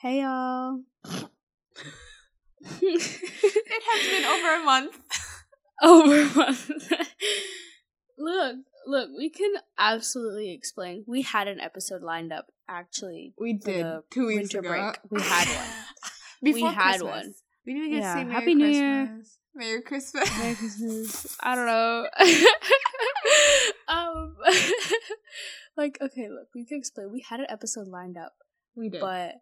Hey y'all. it has been over a month. over a month. look, look, we can absolutely explain. We had an episode lined up actually. We did two weeks winter ago. break. We had one. Before we had Christmas. one. We need to get Yeah. say Merry Happy New Year. Christmas. Merry Christmas. Merry Christmas. I don't know. um like okay, look, we can explain. We had an episode lined up, We did. but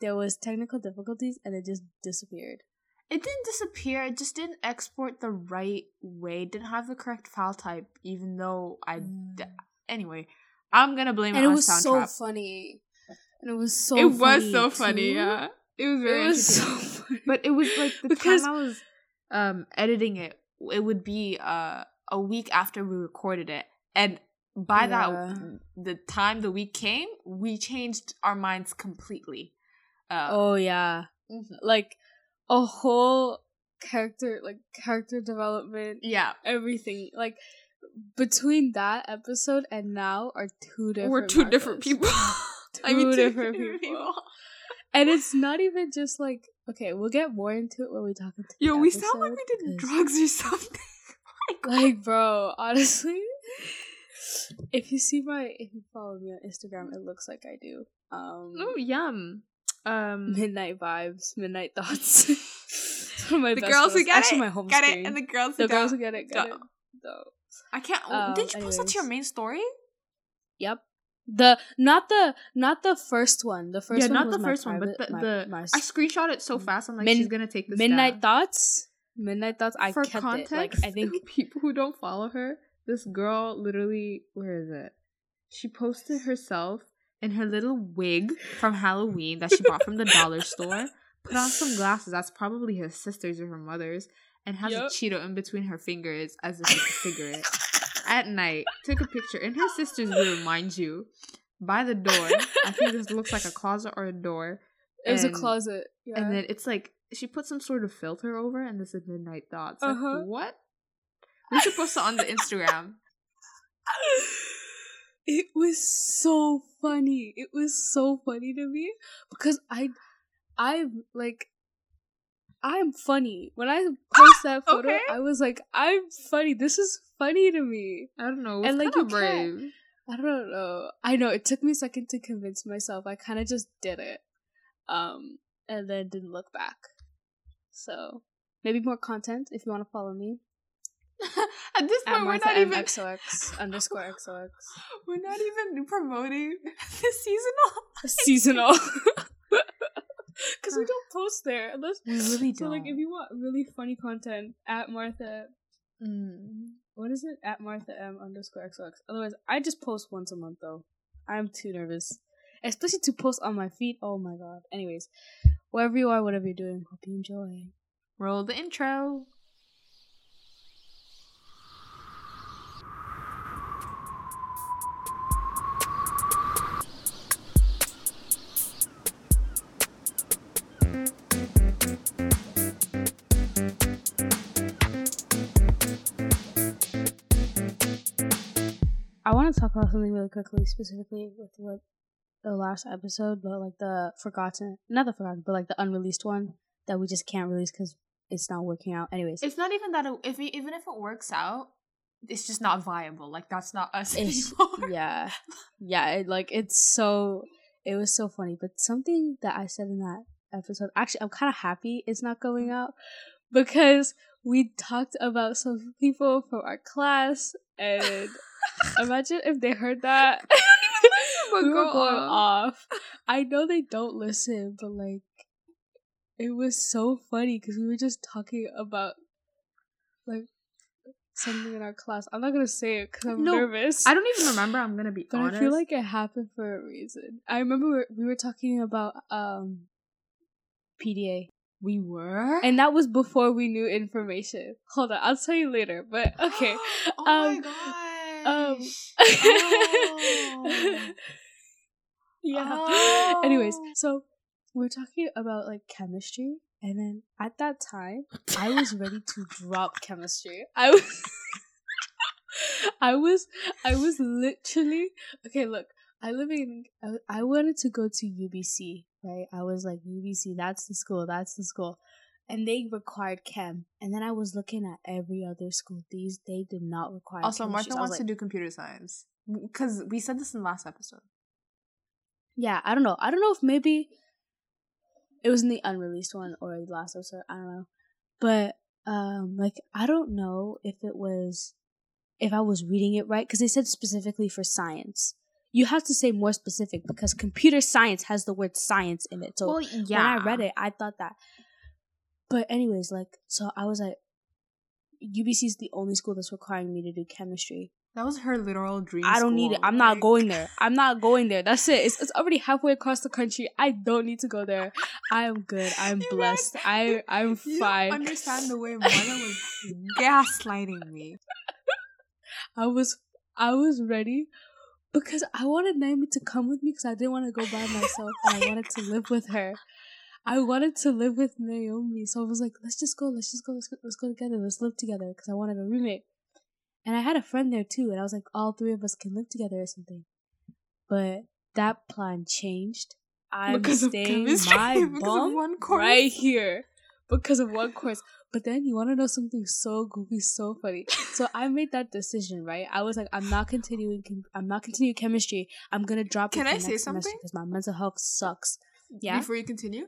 there was technical difficulties and it just disappeared. it didn't disappear. It just didn't export the right way. It didn't have the correct file type, even though I. d- Anyway, I'm gonna blame and it it on was so funny. And it was so it was so funny. Yeah, it was very It was so funny. But it was like the Because- time I was um editing it, it would be uh a week after we recorded it, and by Yeah. that the time the week came, we changed our minds completely. Uh, Oh yeah. mhm. Like a whole character like character development, yeah, everything. Like between that episode and now are two different we're two different Marcos. people. Two different people. And it's not even just like okay, we'll get more into it when we talk into the Yo, we sound like we did drugs or something. Like, bro, honestly, if you see my, if you follow me on Instagram, it looks like I do. Um, oh, yum. Um, midnight vibes, midnight thoughts. It's one of my the girls who get Actually, it, my home get screen. it, and the girls the who girls who don't. get it, get it. don't. No. I can't. Um, did you post that to your main story? Yep. The not the not the first one. The first yeah, one not the my first one, but the, my- the my I screenshot it so fast. I'm like, Min- she's gonna take this midnight down. thoughts. Midnight thoughts. I For kept context, it. Like I think people who don't follow her, this girl literally, where is it? She posted herself in her little wig from Halloween that she bought from the dollar store. Put on some glasses. That's probably her sister's or her mother's, and has Yup. a Cheeto in between her fingers as if it's a cigarette. At night, took a picture in her sister's room, mind you, by the door. I think this looks like a closet or a door. it was a closet. Yeah. And then it's like she put some sort of filter over, and this is midnight thoughts. Uh-huh. what? We should post it on the Instagram. it was so funny. It was so funny to me because I, I'm like, I'm funny. When I post that photo, Okay. I was like, I'm funny. This is funny to me. I don't know. And, like, you can't- brave. I don't know. I know it took me a second to convince myself. I kind of just did it, um, and then didn't look back. So maybe more content if you want to follow me At this point, we're not even XOX underscore XOX we're not even promoting the seasonal. seasonal. Because we don't post there unless We really don't. so like if you want really funny content at Martha Mm. what is it at Martha M underscore XOX. Otherwise, I just post once a month though. I'm too nervous, especially to post on my feet. Oh my god. Anyways, wherever you are, whatever you're doing, hope you enjoy. Roll the intro. I want to talk about something really quickly, specifically with what the last episode, but like the forgotten, not the forgotten, but like the unreleased one that we just can't release because it's not working out. Anyways, It's not even that. It, if we, even if it works out, it's just not viable. Like that's not us It's- anymore. yeah, yeah. It, like it's so, it was so funny. But something that I said in that episode, actually, I'm kind of happy it's not going mm-hmm. out because we talked about some people from our class, and imagine if they heard that. We were going off. I know they don't listen, but like, it was so funny because we were just talking about like something in our class. I'm not gonna say it because I'm No, nervous. I don't even remember. I'm gonna be but honest. I feel like it happened for a reason. I remember we were, we were talking about um PDA, we were. and that was before we knew information. Hold on, I'll tell you later. But okay, oh um, my gosh. um, Oh. yeah. Anyways, Oh. so we're talking about like chemistry, and then at that time, I was ready to drop chemistry. I was, I was, I was literally okay. Look, I live in. I, I wanted to go to UBC. Right? I was like, UBC, that's the school, that's the school. And they required chem. And then I was looking at every other school. These, they did not require Also. Martha So I was wants like, to do computer science because we said this in the last episode. Yeah, I don't know. I don't know if maybe it was in the unreleased one or the last episode. I don't know. But um like I don't know if it was if I was reading it right cuz they said specifically for science. You have to say more specific because computer science has the word science in it. So well, yeah. when I read it, I thought that. But anyways, like so I was like UBC is the only school that's requiring me to do chemistry. that was her literal dream. I don't need it. I'm not going there. I'm not going there. That's it. It's, it's already halfway across the country. I don't need to go there. I am good. I'm You blessed. I I'm You fine. don't understand the way Martha was gaslighting me. I was I was ready because I wanted Naomi to come with me because I didn't want to go by myself and I wanted to live with her. I wanted to live with Naomi, so I was like, let's just go, let's just go, let's go, let's go together, let's live together because I wanted a roommate. And I had a friend there too, and I was like, all three of us can live together or something. But that plan changed. I'm because staying my bum one right here because of one course. But then you want to know something so goofy, so funny. So I made that decision, right? I was like, I'm not continuing. chem- I'm not continuing chemistry. I'm gonna drop. Can I say something? Because my mental health sucks. Yeah. Before you continue,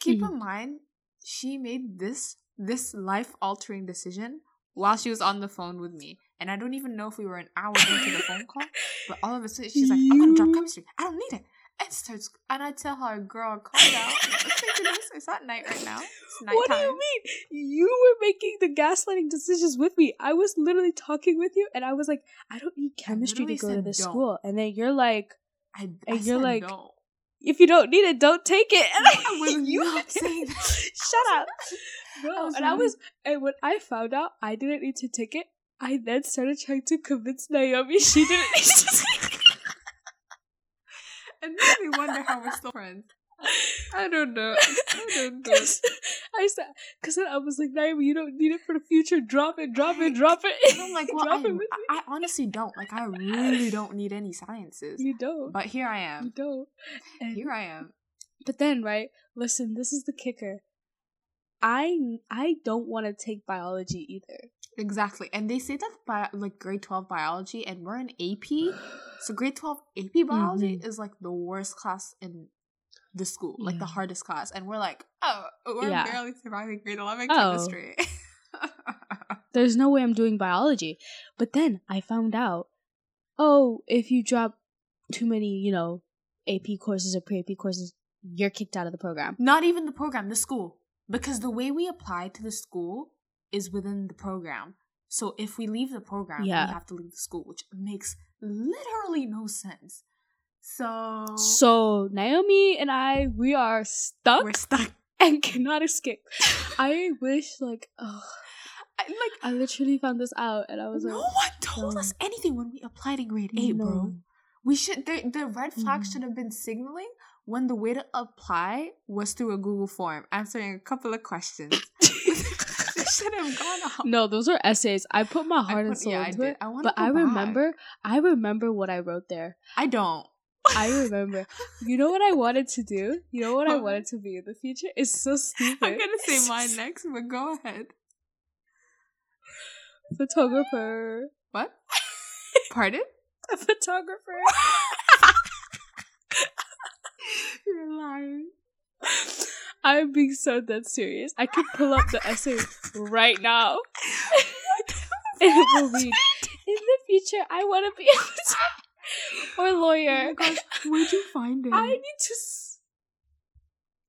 keep Mhm. in mind she made this this life altering decision while she was on the phone with me, and I don't even know if we were an hour into the phone call. But all of a sudden, she's like, "I'm gonna drop chemistry. I don't need it." And starts, and I tell her, "Girl, calm down. Let's take it easy. It's not night right now. It's nighttime." What do you mean? You were making the gaslighting decisions with me. I was literally talking with you, and I was like, I don't need chemistry to go to this don't. school. And then you're like, I, I And you're like, no. if you don't need it, don't take it. And I was you not saying that. Shut up. Was and I was, and when I found out I didn't need to take it, I then started trying to convince Naomi she didn't need to take it. And then we wonder how we're still friends. I don't know. I don't know. I said, cause then I was like, Naomi, you don't need it for the future. Drop it, drop it, drop it. And I'm like, well, drop I, I, I honestly don't. Like, I really don't need any sciences. You don't. But here I am. you don't. And, Here I am. but then, right? Listen, this is the kicker. I I don't want to take biology either. Exactly. And they say that by like grade 12 biology, and we're in AP. So grade 12 AP biology Mhm. is like the worst class in the school, like the hardest class. And we're like, oh, we're Yeah. barely surviving grade 11 Oh. chemistry. There's no way I'm doing biology. But then I found out, oh, if you drop too many, you know, AP courses or pre AP courses, you're kicked out of the program. Not even the program, the school. Because the way we apply to the school is within the program. So if we leave the program, Yeah. we have to leave the school, which makes literally no sense. So, So Naomi and I, we are stuck we're stuck. and cannot escape. I wish, like, oh, I, like, I literally found this out, and I was no like, No one told no. us anything when we applied in grade 8, bro. We should, the, the red flag Mhm. should have been signaling when the way to apply was through a Google form, answering a couple of questions. should have gone off. No, those are essays. I put my I heart and soul yeah, into it. I wanna But I back. remember, I remember what I wrote there. I don't. I remember. You know what I wanted to do? You know what I wanted to be in the future? It's so stupid. I'm gonna say mine next, but go ahead. Photographer. What? Pardon? A photographer. You're lying. I'm being so dead serious. I could pull up the essay right now. it will In the future, I want to be or Oh lawyer. my gosh, where'd you find it? I need to. S-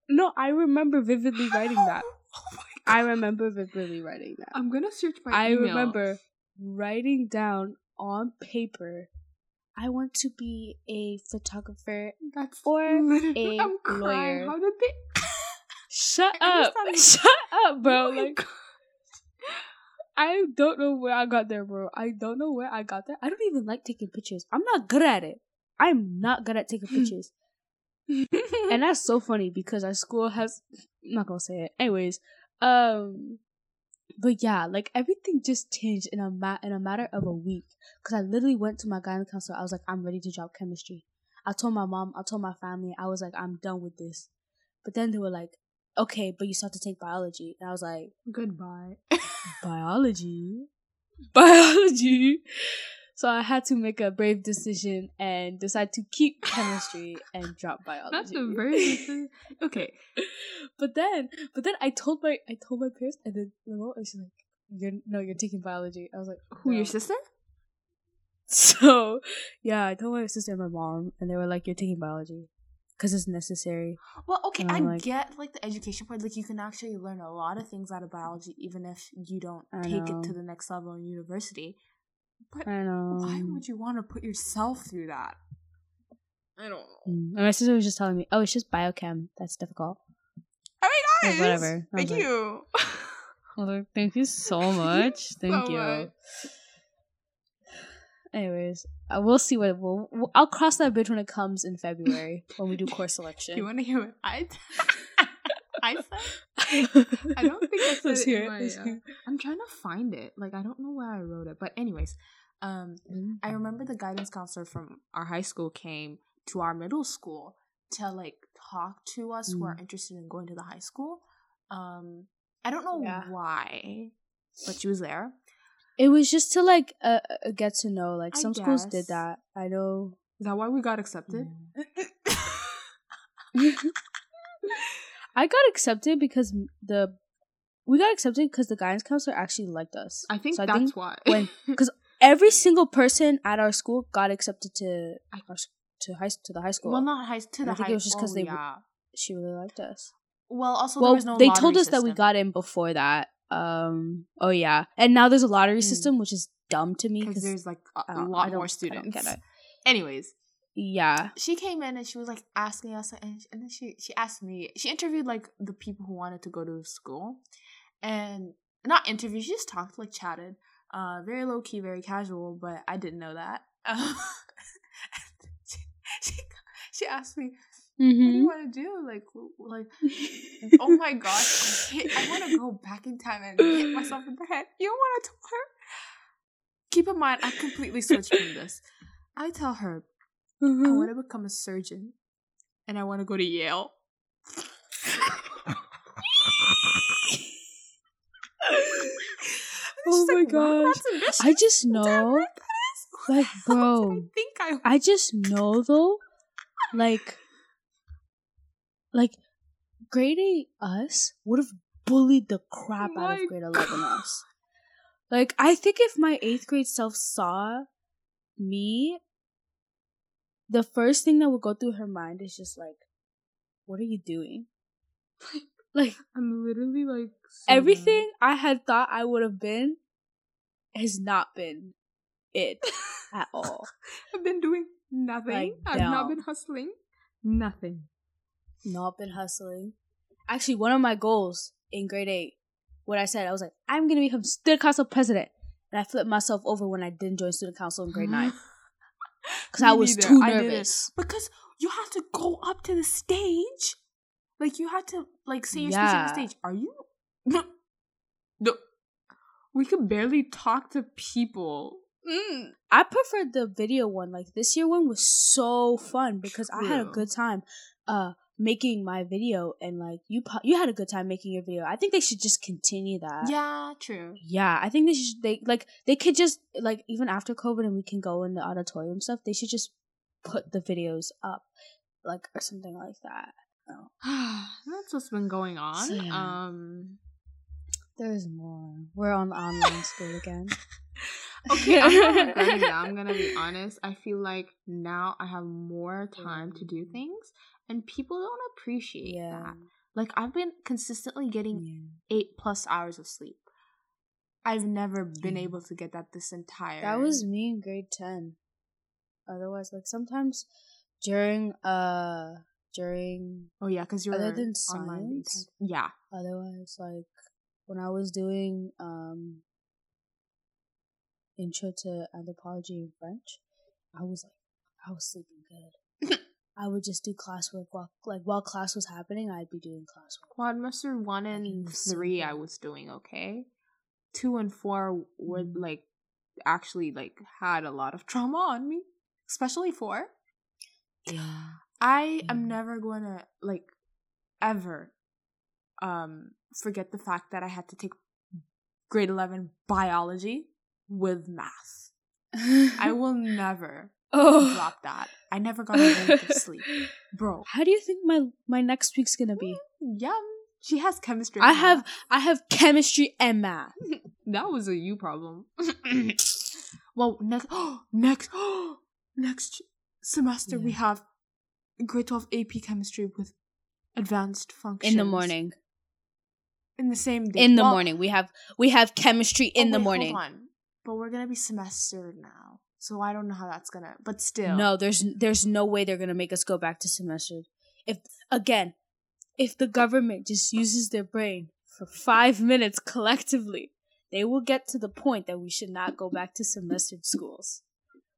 no, I remember vividly writing that. Oh my I remember vividly writing that. I'm gonna search my I email. remember writing down on paper, I want to be a photographer. That's or a I'm crying. lawyer. How did they? Shut up! Shut up, bro. Oh like God. I don't know where I got there, bro. I don't know where I got there. I don't even like taking pictures. I'm not good at it. I'm not good at taking pictures. and that's so funny because our school has I'm not gonna say it. Anyways, um but yeah, like everything just changed in a ma- in a matter of a week. Cause I literally went to my guidance counselor. I was like, I'm ready to drop chemistry. I told my mom, I told my family, I was like, I'm done with this. But then they were like, okay, but you still have to take biology. And I was like, Goodbye. biology? Biology? So I had to make a brave decision and decide to keep chemistry and drop biology. That's the very okay. but then, but then I told my I told my parents, and then my mom was like, "You're no, you're taking biology." I was like, Who "No." your sister? So yeah, I told my sister and my mom, and they were like, "You're taking biology because it's necessary." Well, okay, I like- get like the education part. Like you can actually learn a lot of things out of biology, even if you don't I take know. it to the next level in university. But I know. why would you want to put yourself through that? I don't know. Mm. And my sister was just telling me, "Oh, it's just biochem. That's difficult." Oh my Like, god! whatever. I was Thank like- you. Like, "Thank you so much. Thank So you." much. Anyways, uh, we'll see what we'll, we'll. I'll cross that bridge when it comes in February when we do course selection. You want to hear what I? I said. I don't think I said Let's it hear it. my, Let's uh, hear I'm trying to find it. Like I don't know where I wrote it, but anyways, um. I remember the guidance counselor from our high school came to our middle school to like talk to us who are Mm. interested in going to the high school. Um, I don't know Yeah. why, but she was there. It was just to like uh, uh, get to know. Like I some schools did that. I know. Is that why we got accepted? I got accepted because the we got accepted because the guidance counselor actually liked us. I think So that's why. when because every single person at our school got accepted to I- our, to high to the high school. well, not high to And the I think high. it was just 'cause oh, they yeah. she really liked us. Well, also there well, was no. they told us that we got in before that. Um. Oh yeah, and now there's a lottery Mm. system, which is dumb to me because because there's like a, don't- lot more I students. don't get it. Anyways, Yeah. she came in and she was like asking us, and, and then she she asked me. She interviewed like the people who wanted to go to school, and not interview. She just talked, like chatted, uh, very low key, very casual. But I didn't know that. she, she she asked me, "What do Mm-hmm. you want to do? Like, like, oh my gosh, I, I want to go back in time and hit myself in the head. You know what I told her? Keep in mind, I completely switched from this. I tell her I Mhm. want to become a surgeon, and I want to go to Yale. Oh my like, gosh. ambitious. I just know, right that is. like, bro. I think I. I just know though, like, like, grade eight us would have bullied the crap out of grade eleven us. Like, I think if my eighth grade self saw me, the first thing that would go through her mind is just like, "What are you doing?" Like I'm literally like so everything I had thought I would have been has not been it at all. I've been doing nothing. Like, I've not been hustling. Nothing. not been hustling. Actually, one of my goals in grade eight, what I said, I was like, I'm gonna become student council president, and I flipped myself over when I didn't join student council in grade nine because I was neither. too nervous. because you have to go up to the stage. Like you had to like say your speech on the stage. Are you? no. We could barely talk to people. Mm. I preferred the video one. Like this year one was so fun because I had a good time uh making my video and like you po- you had a good time making your video. I think they should just continue that. Yeah, true. Yeah, I think they should. They like they could just like even after COVID and we can go in the auditorium stuff. They should just put the videos up, like or something like that. Oh, That's what's been going on. So, yeah. Um there's more. We're on online school again. Okay, I'm not regretting that. I'm gonna be honest. I feel like now I have more time to do things, and people don't appreciate yeah, that. Like I've been consistently getting yeah. eight plus hours of sleep. I've never been able to get that this entire. That was me in grade ten. Otherwise, like sometimes during uh during Oh yeah, because you're other than science? Yeah. otherwise like when I was doing um intro to anthropology and French, I was like I was sleeping good. I would just do classwork while like while class was happening, I'd be doing classwork. Quadmester one and three, I was doing okay. Two and four would Mhm. like actually like had a lot of trauma on me, especially four. Yeah. I am never going to like ever um forget the fact that I had to take grade 11 biology with math. I will never oh. drop that. I never got a wink of sleep. Bro, How do you think my my next week's gonna be? Mm, yum. She has chemistry. I have math. I have chemistry and math. that was a you problem. well, next oh, next oh, next semester we have grade 12 AP chemistry with advanced functions In the morning. In the same day. In the Well, morning. We have we have chemistry oh, in the wait, hold morning. But we're gonna be semester now, so I don't know how that's gonna. But still, No, there's there's no way they're gonna make us go back to semester. If again, if the government just uses their brain for five minutes collectively, they will get to the point that we should not go back to semester schools.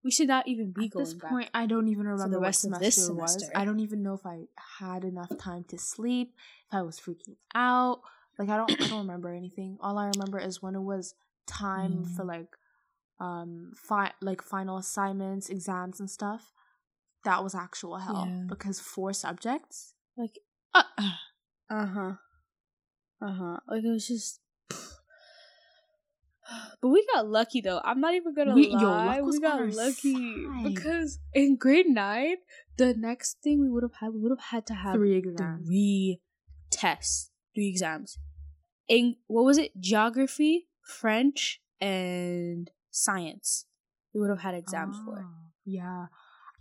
We should not even be At going this back. point, I don't even remember what rest of semester this it was. semester. I don't even know if I had enough time to sleep. If I was freaking out, like I don't, I don't remember anything. All I remember is when it was time Mm. for like, um, fi- like final assignments, exams, and stuff. That was actual hell Yeah. because four subjects. Like Uh, Uh huh. Uh huh. Like it was just. But we got lucky though. I'm not even gonna We- yo, lie. was we got lucky side. because in grade nine, the next thing we would have had, we would have had to have three exams. three tests, three exams. In what was it? Geography, French, and science. We would have had exams for. Oh, Yeah.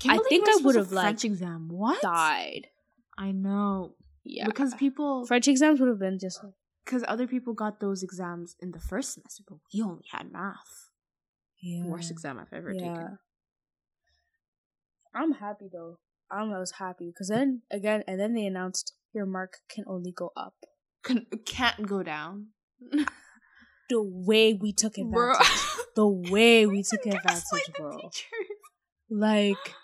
I believe think I would've, like, French exam. What? Died. I know Yeah. because people French exams would have been just like because other people got those exams in the first semester, but we only had math. yeah. Worst exam I've ever taken. I'm happy though. I'm, I was happy because then again, and then they announced your mark can only go up. Can, can't go down. The way we took advantage, Bro. the way we took advantage, bro. Like,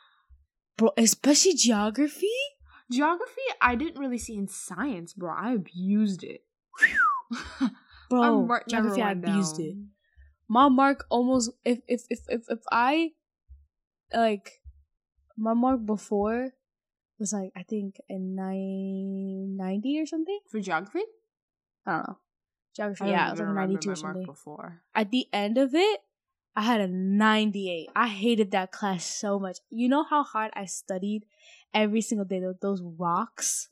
bro, especially geography. Geography, I didn't really see in science, bro. I abused it. Bro, mark geography, I abused down. it. My mark almost if if if if if I like my mark before was like I think a nine ninety or something. For geography, I don't know. Geography, I yeah, it was like 92 or something. before. At the end of it, I had a 98. I hated that class so much. You know how hard I studied every single day? Those, rocks?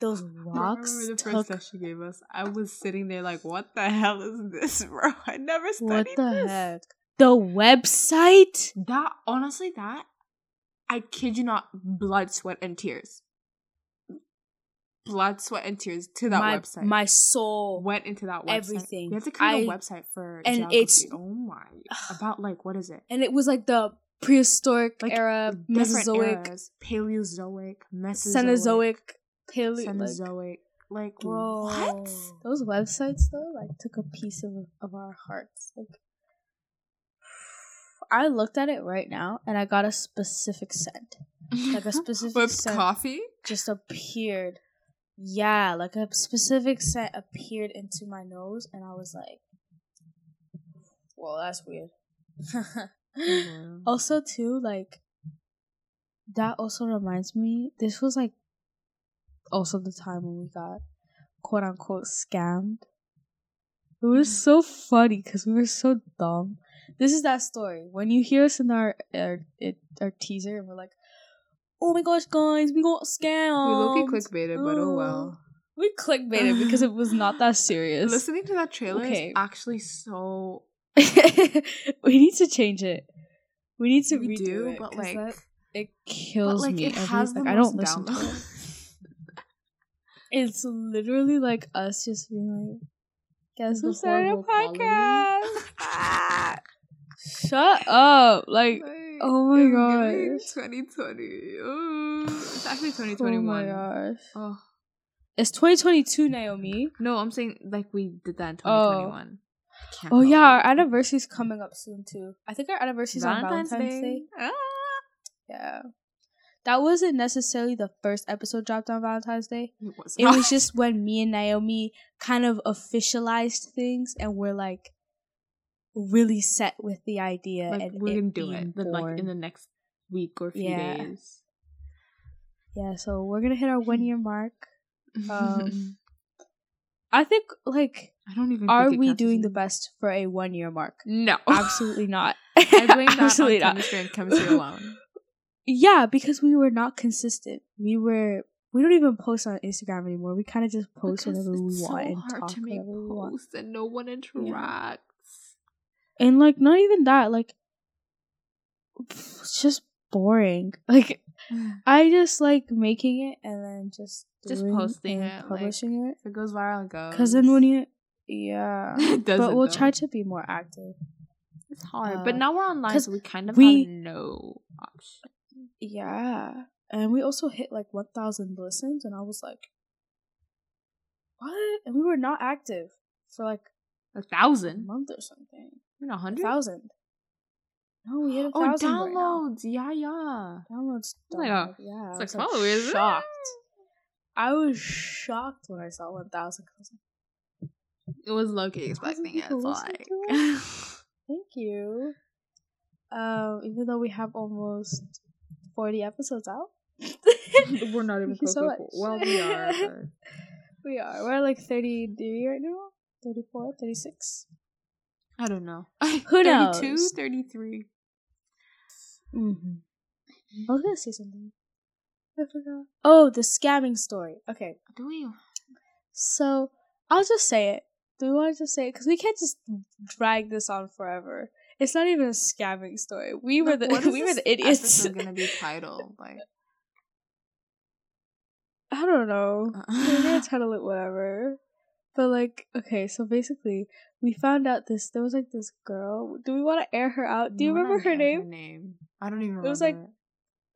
Those rocks Remember the took. first test she gave us? I was sitting there like, what the hell is this, bro? I never studied What the this. heck? The website? That honestly, that I kid you not, blood, sweat, and tears. Blood, sweat, and tears to that my, website. My soul. went into that website. everything. We had to create a website for and geography. it's- oh my about like what is it? And it was like the prehistoric Like era, Mesozoic, eras. Paleozoic, Mesozoic, Cenozoic, Paleo. Like, Cenozoic. Like, bro, what? those websites though, like took a piece of of our hearts. Like, I looked at it right now, and I got a specific scent. Like a specific Whipped scent coffee. just appeared. Yeah, like a specific scent appeared into my nose, and I was like, "Well, that's weird." Mhm. also, too, like that also reminds me. This was like also the time when we got quote unquote scammed. It was so funny because we were so dumb. This is that story. When you hear us in our our, it, our teaser, and we're like, "Oh my gosh, guys, we got scammed. We scammed." low key clickbaited, but oh well. We clickbaited because it was not that serious. Listening to that trailer Okay. is actually so. we need to change it. We need to we redo do, it, but like, that- it kills like me. it every- has like, I don't listen to it. It's literally like us just being like, "Guess who started a podcast?" Shut up! Like, oh my gosh. 2020. Ooh, it's actually 2021. oh 2021. my gosh, Oh. it's 2022, Naomi. No, I'm saying like we did that in Oh. 2021. I can't Oh yeah, our anniversary's coming up soon too. I think our anniversary's on Valentine's Day. Ah. Yeah. That wasn't necessarily the first episode dropped on Valentine's Day. It was, It was just when me and Naomi kind of officialized things and we're like really set with the idea like and we're gonna do it then, like in the next week or few Yeah. days. yeah, so we're gonna hit our one year mark. Um, I think like I don't even. are we doing the best for a one year mark? No, Absolutely not. I blame that on Absolutely not. chemistry and chemistry alone. Yeah, because we were not consistent. We were. We don't even post on Instagram anymore. We kind of just post Because whenever we want so and hard talk to make whenever we want. posts and no one interacts. And like, not even that. Like, it's just boring. Like, I just like making it and then just Just posting it, like, publishing it. If it goes viral, it goes. Because then when you, yeah, It but we'll though. try to be more active. It's hard, uh, but now we're online so we kind of we- have no option. Yeah, and we also hit like one thousand listens, and I was like, what? And we were not active for like A a thousand, month or something. A A hundred. thousand. No, we hit a Oh, thousand right now. downloads! Yeah, yeah. Downloads. like, uh, yeah, it's I like was, like, followers. Shocked. I was shocked when I saw one thousand. It was Loki expecting it. So like, Thank you. Um, even though we have almost forty episodes out, we're not even close so. Well, we are. but- we are. We're like thirty-three right now. 34, 36. I don't know. Who 32, knows? 33. Mm-hmm. I was gonna say something. I forgot. Oh, the scamming story. Okay, Do we? so I'll just say it. Do we want to just say it? Because we can't just drag this on forever. It's not even a scamming story. We were Like, the what is we were this the idiots. episode gonna be titled like. I don't know. We're gonna Uh, title it whatever. But like, okay, so basically, we found out this. There was like this girl. Do we want to air her out? Do you no, remember her name? name. I don't even remember. It was like- it.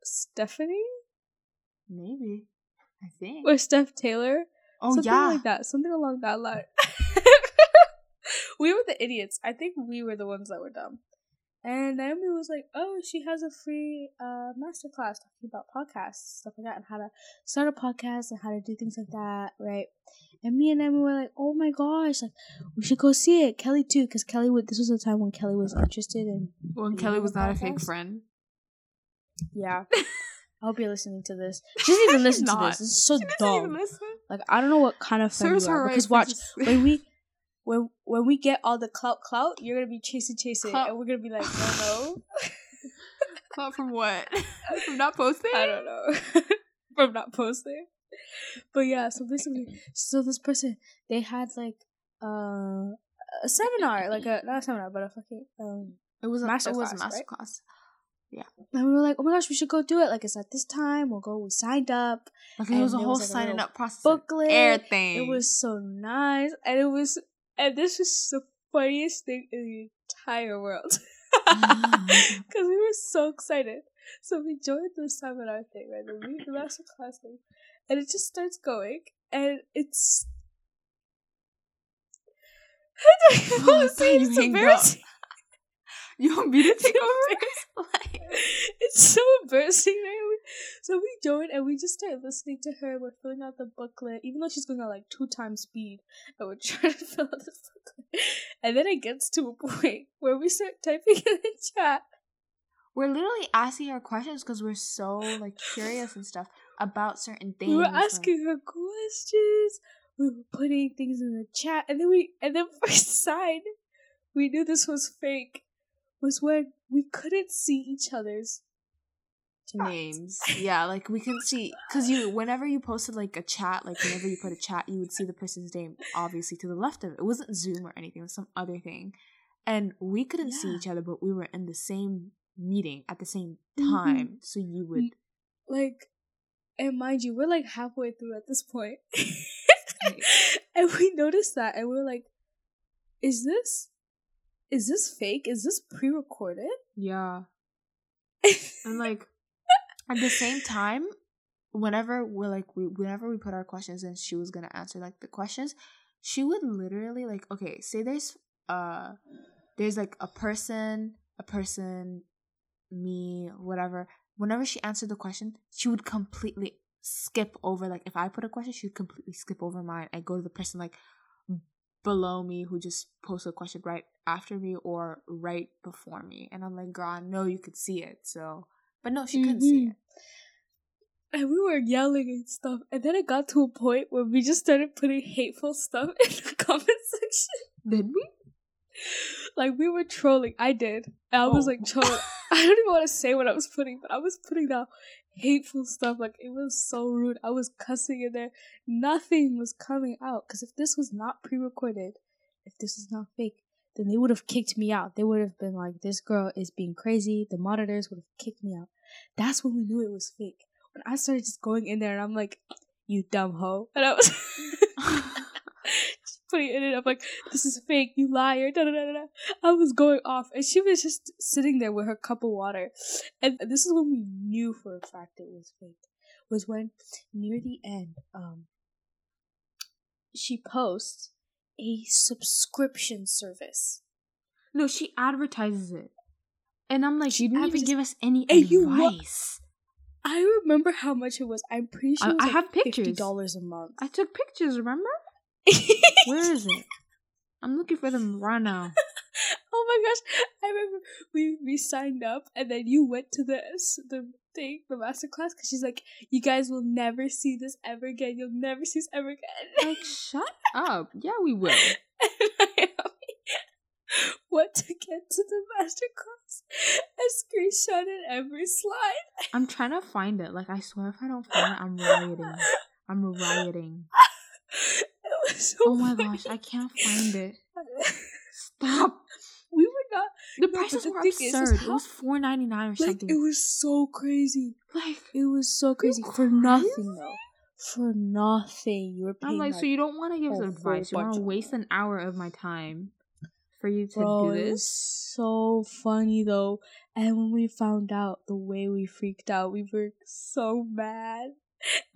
Stephanie maybe. I think. or Steph Taylor? oh something yeah. like that. Something along that line. we were the idiots. I think we were the ones that were dumb. And Naomi was like, "Oh, she has a free uh masterclass talking about podcasts, stuff like that, and how to start a podcast and how to do things like that, right?" And me and Naomi were like, "Oh my gosh, like we should go see it." Kelly too, because Kelly would. This was the time when Kelly was interested in. When Kelly was not a fake friend. Yeah, I hope you're listening to this. She doesn't even listen to not. this. This is so She doesn't even dumb. Like I don't know what kind of friend Serves you are right. because watch when we when when we get all the clout clout, you're gonna be chasing chasing, Clout. and we're gonna be like, oh no, Not from what? from not posting? I don't know, from not posting. But yeah, so basically, so this person they had like uh, a seminar, like a not a seminar, but a fucking um, It was a Master It was a master right? class. Yeah. And we were like, oh my gosh, we should go do it. Like it's at this time. We'll go. We signed up. Like it was a whole was, like, signing up process. booklet. Everything. It was so nice, and it was, and this was the funniest thing in the entire world mm. because we were so excited. So we joined the seminar thing, right? The, re- the master class thing, and it just starts going, and it's. I don't even Oh, I want to say thought you it's embarrassing. You want me to take over? like, it's so embarrassing, Naomi. So we joined and we just started listening to her. We're filling out the booklet, even though she's going at like two times speed, and we're trying to fill out the booklet. And then it gets to a point where we start typing in the chat. we're literally asking her questions because we're so like curious and stuff about certain things. We were like- asking her questions. We were putting things in the chat, and then we and then first sign, we knew this was fake. Was when we couldn't see each other's names. Yeah, like we can see because you whenever you posted like a chat, like whenever you put a chat, you would see the person's name obviously to the left of it. It wasn't Zoom or anything; it was some other thing, and we couldn't see each other, but we were in the same meeting at the same Mhm. time. So you would like and mind you we're like halfway through at this point and we noticed that and we are like is this is this fake is this pre-recorded yeah, and like at the same time. Whenever we're like we whenever we put our questions in, she was gonna answer like the questions. She would literally like okay, say there's uh there's like a person, a person, me, whatever. Whenever she answered the question, she would completely skip over. Like if I put a question, she would completely skip over mine and go to the person like below me who just posted a question right after me or right before me. And I'm like, girl, I know you could see it. So, but no, she couldn't see Mhm. it. and we were yelling and stuff. And then it got to a point where we just started putting hateful stuff in the comment section. Did we? Like we were trolling. I did. And I was Oh. like trolling. I don't even want to say what I was putting, but I was putting down hateful stuff. Like it was so rude. I was cussing in there. Nothing was coming out. Because if this was not pre-recorded, if this is not fake, then they would have kicked me out. They would have been like, "This girl is being crazy." The monitors would have kicked me out. That's when we knew it was fake. When I started just going in there and I'm like, "You dumb hoe," and I was putting it in. I'm like, "This is fake. You liar!" Da, da, da, da. I was going off, and she was just sitting there with her cup of water. And this is when we knew for a fact it was fake. Was when near the end, um, she posts a subscription service. No, she advertises it. And I'm like, She didn't even give us any And advice. I remember how much it was. I'm pretty sure I- it was I like have fifty pictures. dollars a month. I took pictures, remember? Where is it? I'm looking for them right now. oh my gosh! I remember we we signed up, and then you went to the the thing, the master class, because she's like, "You guys will never see this ever again. You'll never see this ever again." Like, shut up. Yeah, we will. and I went to get to the master class and screenshotted every slide. I'm trying to find it. Like, I swear if I don't find it, I'm rioting. I'm rioting. So Oh my funny. gosh, I can't find it. Stop. we were not. The No, prices the were thing is, absurd. how- it was four ninety nine or Like something. it was so crazy. like, It was so crazy for nothing though. For nothing, you were paying I'm like, like, so you don't want to give us advice. You want to waste an hour of my time for you to Bro, do it was this? so funny though. And when we found out the way we freaked out, we were so mad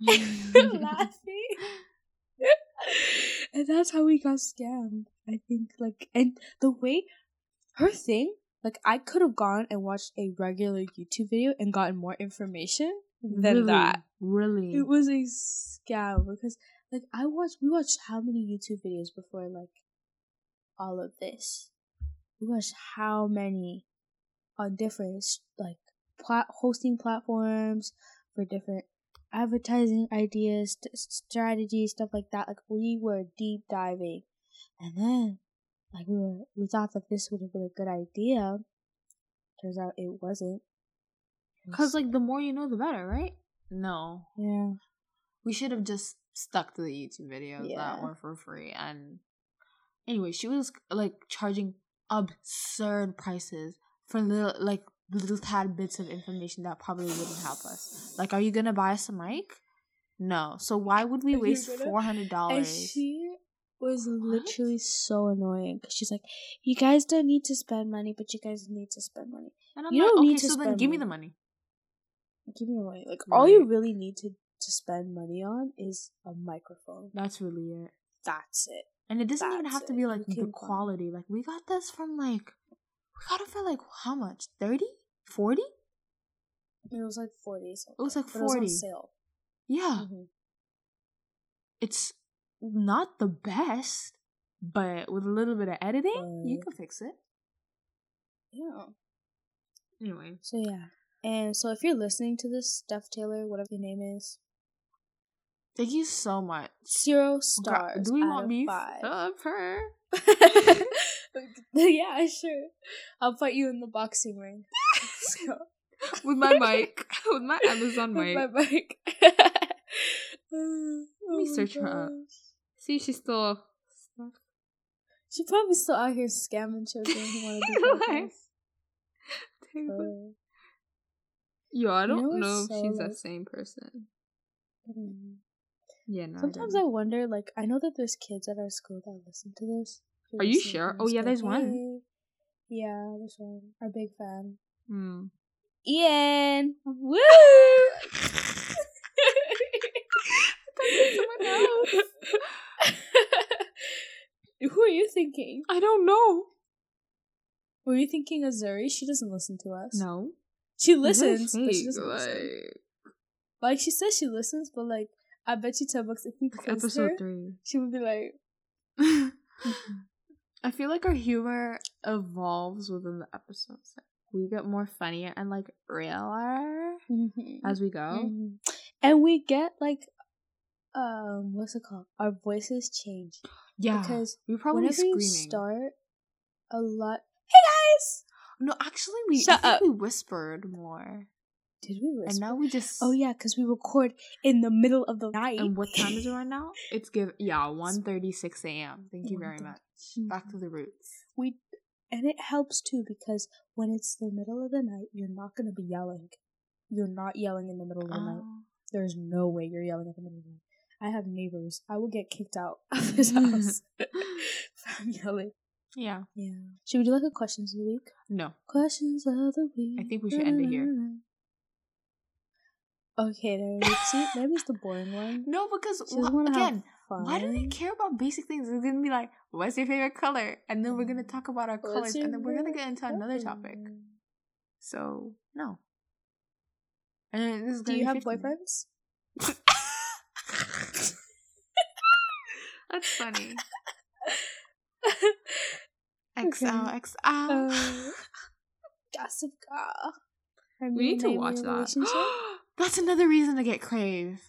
laughing. and that's how we got scammed. I think like and the way her thing, like I could have gone and watched a regular YouTube video and gotten more information than really, that. Really? It was a scam because like I watched we watched how many YouTube videos before like all of this. We watched how many on different like plat- hosting platforms for different advertising ideas, st- strategies, stuff like that. Like we were deep diving, and then like we were we thought that this would have been a good idea. Turns out it wasn't. Because, like, the more you know, the better, right? No. yeah. We should have just stuck to the YouTube videos Yeah. that were for free. And anyway, she was like charging absurd prices for little, like, little tad bits of information that probably wouldn't help us. Like, are you gonna buy us a mic? No. So why would we waste four hundred dollars? she was What? literally so annoying because she's like, "You guys don't need to spend money, but you guys need to spend money. And I'm you like, don't okay, need to so then spend give me the money. Give me the money. Like all you really need to to spend money on is a microphone. That's really it. That's it. And it doesn't even That's have to be like find- quality. Like we got this from like we got it for like how much? 30? 40? It was like forty. Something. It was like but it was on 40. sale. Yeah. Mhm. It's not the best, but with a little bit of editing, you can fix it. Yeah. Anyway. So yeah. And so if you're listening to this, Steph Taylor, whatever your name is, Thank you so much. zero stars. Do we want me five. of her? yeah, sure. I'll fight you in the boxing ring. With my mic. With my Amazon mic. With my mic. Let me Oh search her up. See, she's still She probably still out here scamming children who want to Uh, Yo, I don't what's know if so, she's like- that same person. mm. Yeah, no. Sometimes I I wonder, like, I know that there's kids at our school that listen to this. Are you sure? Oh, yeah, there's one. "Hey." Yeah, there's one. Our big fan. Hmm. Ian! Woo! someone else. Who are you thinking? I don't know. Were you thinking of Zuri? She doesn't listen to us. No. She listens, but she doesn't listen. Like, Like she says she listens, but like I bet you bucks if we like episode her, three. she would be like, I feel like our humor evolves within the episodes. We get more funnier and like realer mhm, as we go. mhm." and we get like um what's it called our voices change Yeah, because we probably whenever screaming. you start a lot hey guys no, actually, we Shut up. we whispered more, did we whisper? and now we just. oh yeah because we record in the middle of the night And what time is it right now? It's give yeah, 1.36 a.m. Thank you very much. Back to the roots. we and it helps too because when it's the middle of the night you're not going to be yelling. You're not yelling in the middle of the night. Oh. there's no way you're yelling at the middle of the night. I have neighbors. I will get kicked out of this house from yelling. Yeah. yeah. Should we do like a questions of the week? No. questions of the week. I think we should end it here. okay there we see that was the boring one. No, because She doesn't wha- wanna have again, why do they care about basic things? It's gonna be like, what's your favorite color? And then we're gonna talk about our What's colors, and then we're gonna get into another topic. So no. And this is do you have boyfriends That's funny. Okay. XL XL. Uh, gossip girl we need to watch that. That's another reason to get crave.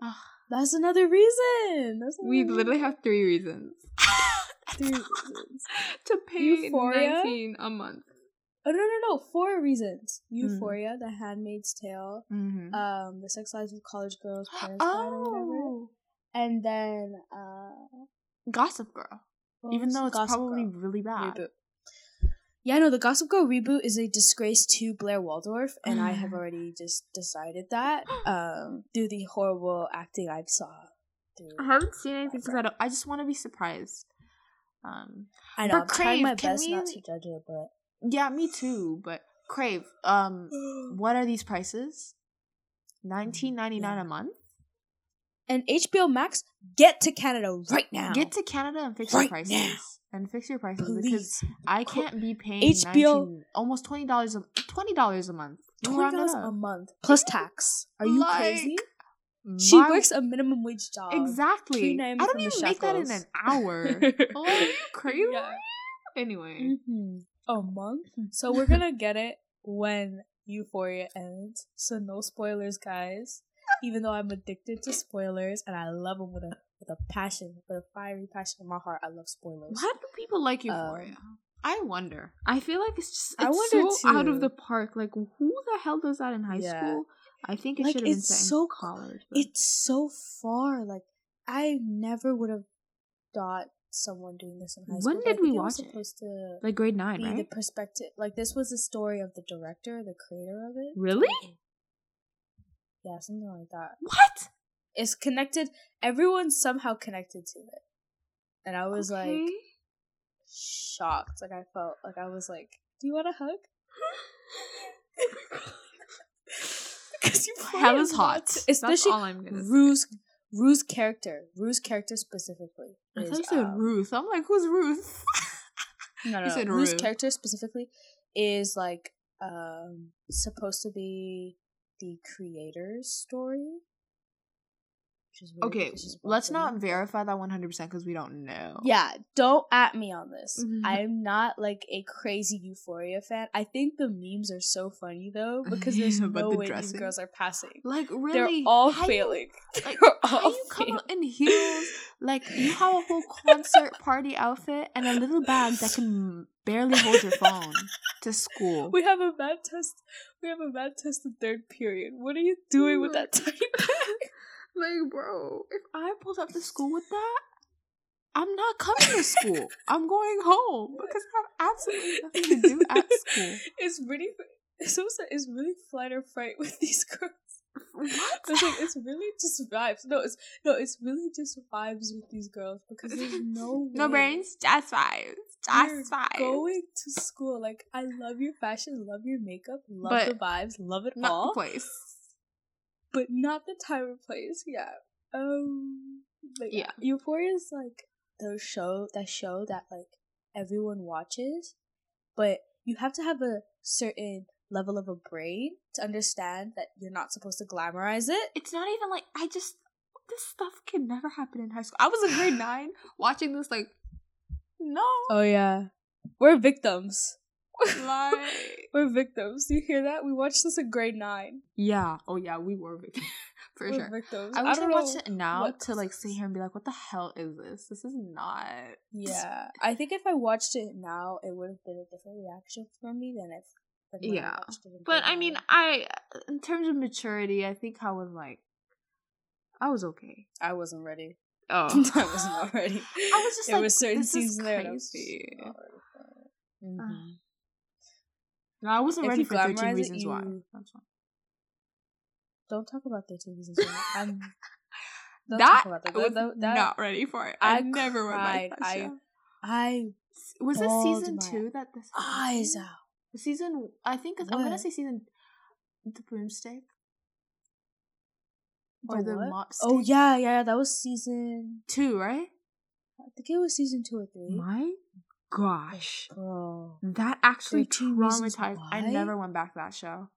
Ugh. That's another reason. That's we another literally have three reasons. three reasons. to pay Euphoria? 19 a month. Oh no no no! Four reasons: Hmm. Euphoria, The Handmaid's Tale, Mm-hmm. um, The Sex Lives of College Girls, Paris Bride or whatever, oh, and then uh, Gossip Girl. Even though it's Gossip probably Girl really bad. Yeah, no, the Gossip Girl reboot is a disgrace to Blair Waldorf, and I have already just decided that um, through the horrible acting I've saw. I haven't seen anything because I don't. I just want to be surprised. Um. I know I'm trying my Crave, best not to judge it, but Yeah, me too. But Crave. Um. What are these prices? Nineteen ninety nine Yeah. a month. And HBO Max, get to Canada right now. Get to Canada and fix Right your prices. now. And fix your prices because. I can't be paying HBO 19, almost twenty dollars a twenty dollars a month. Twenty dollars a month plus tax. Are you Like, crazy? She my- works a minimum wage job. exactly. I don't even make that in an hour. oh, are you crazy? Yeah. Anyway, hmm A month. So we're gonna get it when Euphoria ends. So no spoilers, guys. Even though I'm addicted to spoilers and I love them with a with a passion, with a fiery passion in my heart, I love spoilers. why do people like Euphoria? I wonder. I feel like it's just Um, I it's wonder so out of the park. Like, who the hell does that in high Yeah. school? I think it Like, should have been it's set so in college. but- It's so far. Like I never would have thought someone doing this in high school. When but I did we think it was watch it? supposed to like grade nine, be the perspective. Like this was the story of the director, the creator of it. Really? Yeah, something like that. What? It's connected. Everyone's somehow connected to it, and I was like shocked. Like I felt like I was like, "Do you want a hug?" Because you Hell is hot. That's especially all I'm gonna say. Rue's character. Rue's character specifically. I thought you said um, Ruth. I'm like, who's Ruth? No, no, no. said Rue's Rue. character specifically is like um supposed to be the creator's story. Which is okay, let's not verify that 100 percent because we don't know. Yeah, don't at me on this. Mhm. I'm not like a crazy Euphoria fan. I think the memes are so funny though because there's But no the way dressing? these girls are passing. Like really, They're all how you- failing. like They're how all you come out in heels? Like you have a whole concert party outfit and a little bag that can barely hold your phone to school. We have a math test. We have a math test in third period. What are you doing with that bag? like, bro, if I pulled up to school with that, I'm not coming to school. I'm going home because I have absolutely nothing to do at school. It's really, it's also it's really flight or fight with these girls. What? It's like it's really just vibes. No, it's no, it's really just vibes with these girls because there's no no brains, just vibes, just vibes. going to school. Like I love your fashion, love your makeup, love But the vibes, love it not all, the place. but not the time or place. Yeah. Um. But yeah, Yeah. Euphoria is like the show that show that like everyone watches, but you have to have a certain level of a brain to understand that you're not supposed to glamorize it. It's not even like I just this stuff can never happen in high school. I was in grade nine watching this like no Oh yeah, we're victims. like We're victims. Do you hear that? We watched this in grade nine. yeah oh yeah we were victims. for We're sure. victims. I wish I, don't watched it now what to like sit here and be like, "What the hell is this? This is not." Yeah, I think if I watched it now, it would have been a different reaction for me than if. Yeah. watched it in But I mean. I in terms of maturity, I think I was like, I was okay. I wasn't ready. Oh, I was not ready. I was just there like, was certain this is seasons there. and I was just crazy. ready for it. Mhm. No, I wasn't If ready for Thirteen glamorize it, Reasons Why. That's why. Don't talk about thirteen reasons why. I'm. Don't that talk about I that. was That- that- not ready for it. I, I never cried. like that I- show. I Was it season two that this eyes out. Season, I think it's, I'm gonna say season the broomstick The or the what? mop. Oh yeah, yeah. That was season. two, right? I think it was season two or three. My gosh, Bro, that actually traumatized. I never went back to that show.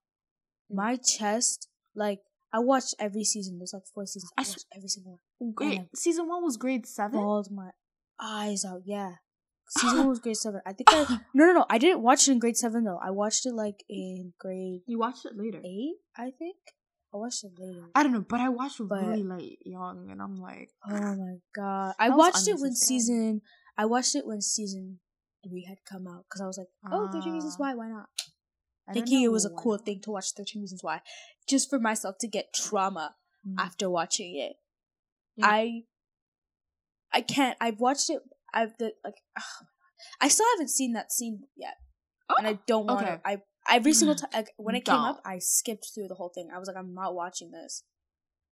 my chest, like I watched every season. There's like four seasons. I I watched every single one. I season one was grade seven. Bawled my eyes out. Yeah, season one was grade seven. I think I no no no. I didn't watch it in grade seven though. I watched it like in grade You watched it later. eight. I think I watched it later. I don't know, but I watched it But- really late, young, and I'm like, Oh my god! I watched it when season. I watched it when season three had come out because I was like, "Oh, 13 Reasons Ah. Why? Why not?" I Thinking it was a cool thing to watch 13 Reasons Why, just for myself to get trauma Mm. after watching it. Yeah. I, I can't. I've watched it. I've the like. ugh. I still haven't seen that scene yet, and I don't want okay. I every single time like, when it came up, I skipped through the whole thing. I was like, I'm not watching this,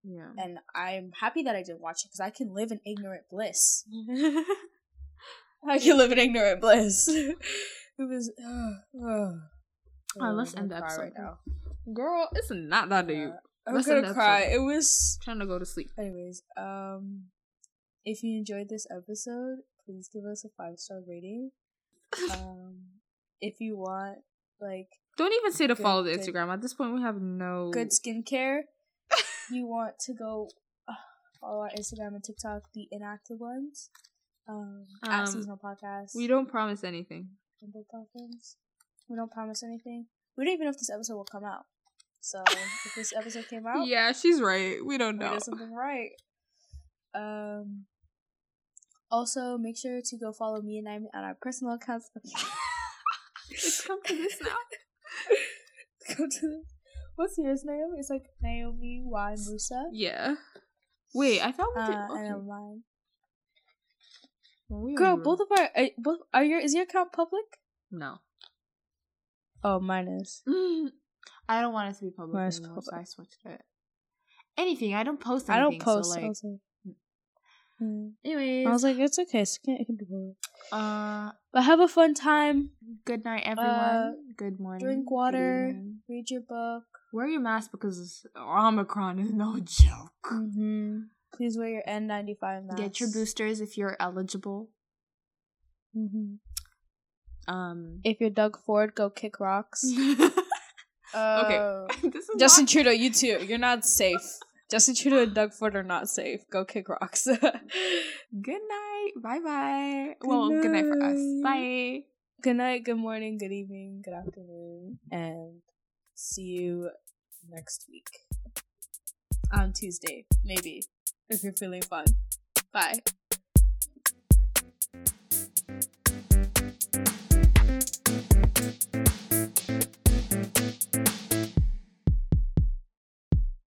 yeah. and I'm happy that I didn't watch it because I can live in ignorant bliss. I can live in ignorant bliss. it was. Uh, uh, Alright, let's end the episode. right now. Girl, it's not that deep. Uh, I'm Let's gonna cry. episode. It was. trying to go to sleep. Anyways, um, if you enjoyed this episode, please give us a five star rating. Um, if you want like Don't even say to Good, follow the good. Instagram. At this point, we have no good skincare, you want to go uh, follow our Instagram and TikTok, the inactive ones. Um, Um, seasonal podcast. We don't promise anything. We don't promise anything. We don't even know if this episode will come out. So if this episode came out, Yeah, she's right. We don't we know. did something right. Um. Also, make sure to go follow me and I on our personal accounts. It's come to this now. Come to this. What's yours, Naomi? It's like Naomi Y Musa. Yeah. Wait, I thought we Uh, did. and Okay. then mine. Well, Girl, both of our uh, both are your is your account public? No. Oh, mine is. I don't want it to be public Mine's anymore, so public. I switched it. Anything. I don't post I anything. don't post. So like, was Hmm. anyways. I was like, it's okay. It can, it can be uh, But have a fun time. good night, everyone. Uh, good morning. drink water. Read your book. Wear your mask because Omicron is no joke. Mm-hmm. Please wear your N95 mask. Get your boosters if you're eligible. Mm-hmm. Um. If you're Doug Ford, go kick rocks. okay. Uh, this is Justin not- Trudeau, you too. You're not safe. Justin Trudeau and Doug Ford are not safe. Go kick rocks. Good night. Bye bye. Well, good night for us. Bye. good night, good morning, good evening, good afternoon, and see you next week. On Tuesday, maybe, if you're feeling fun. Bye.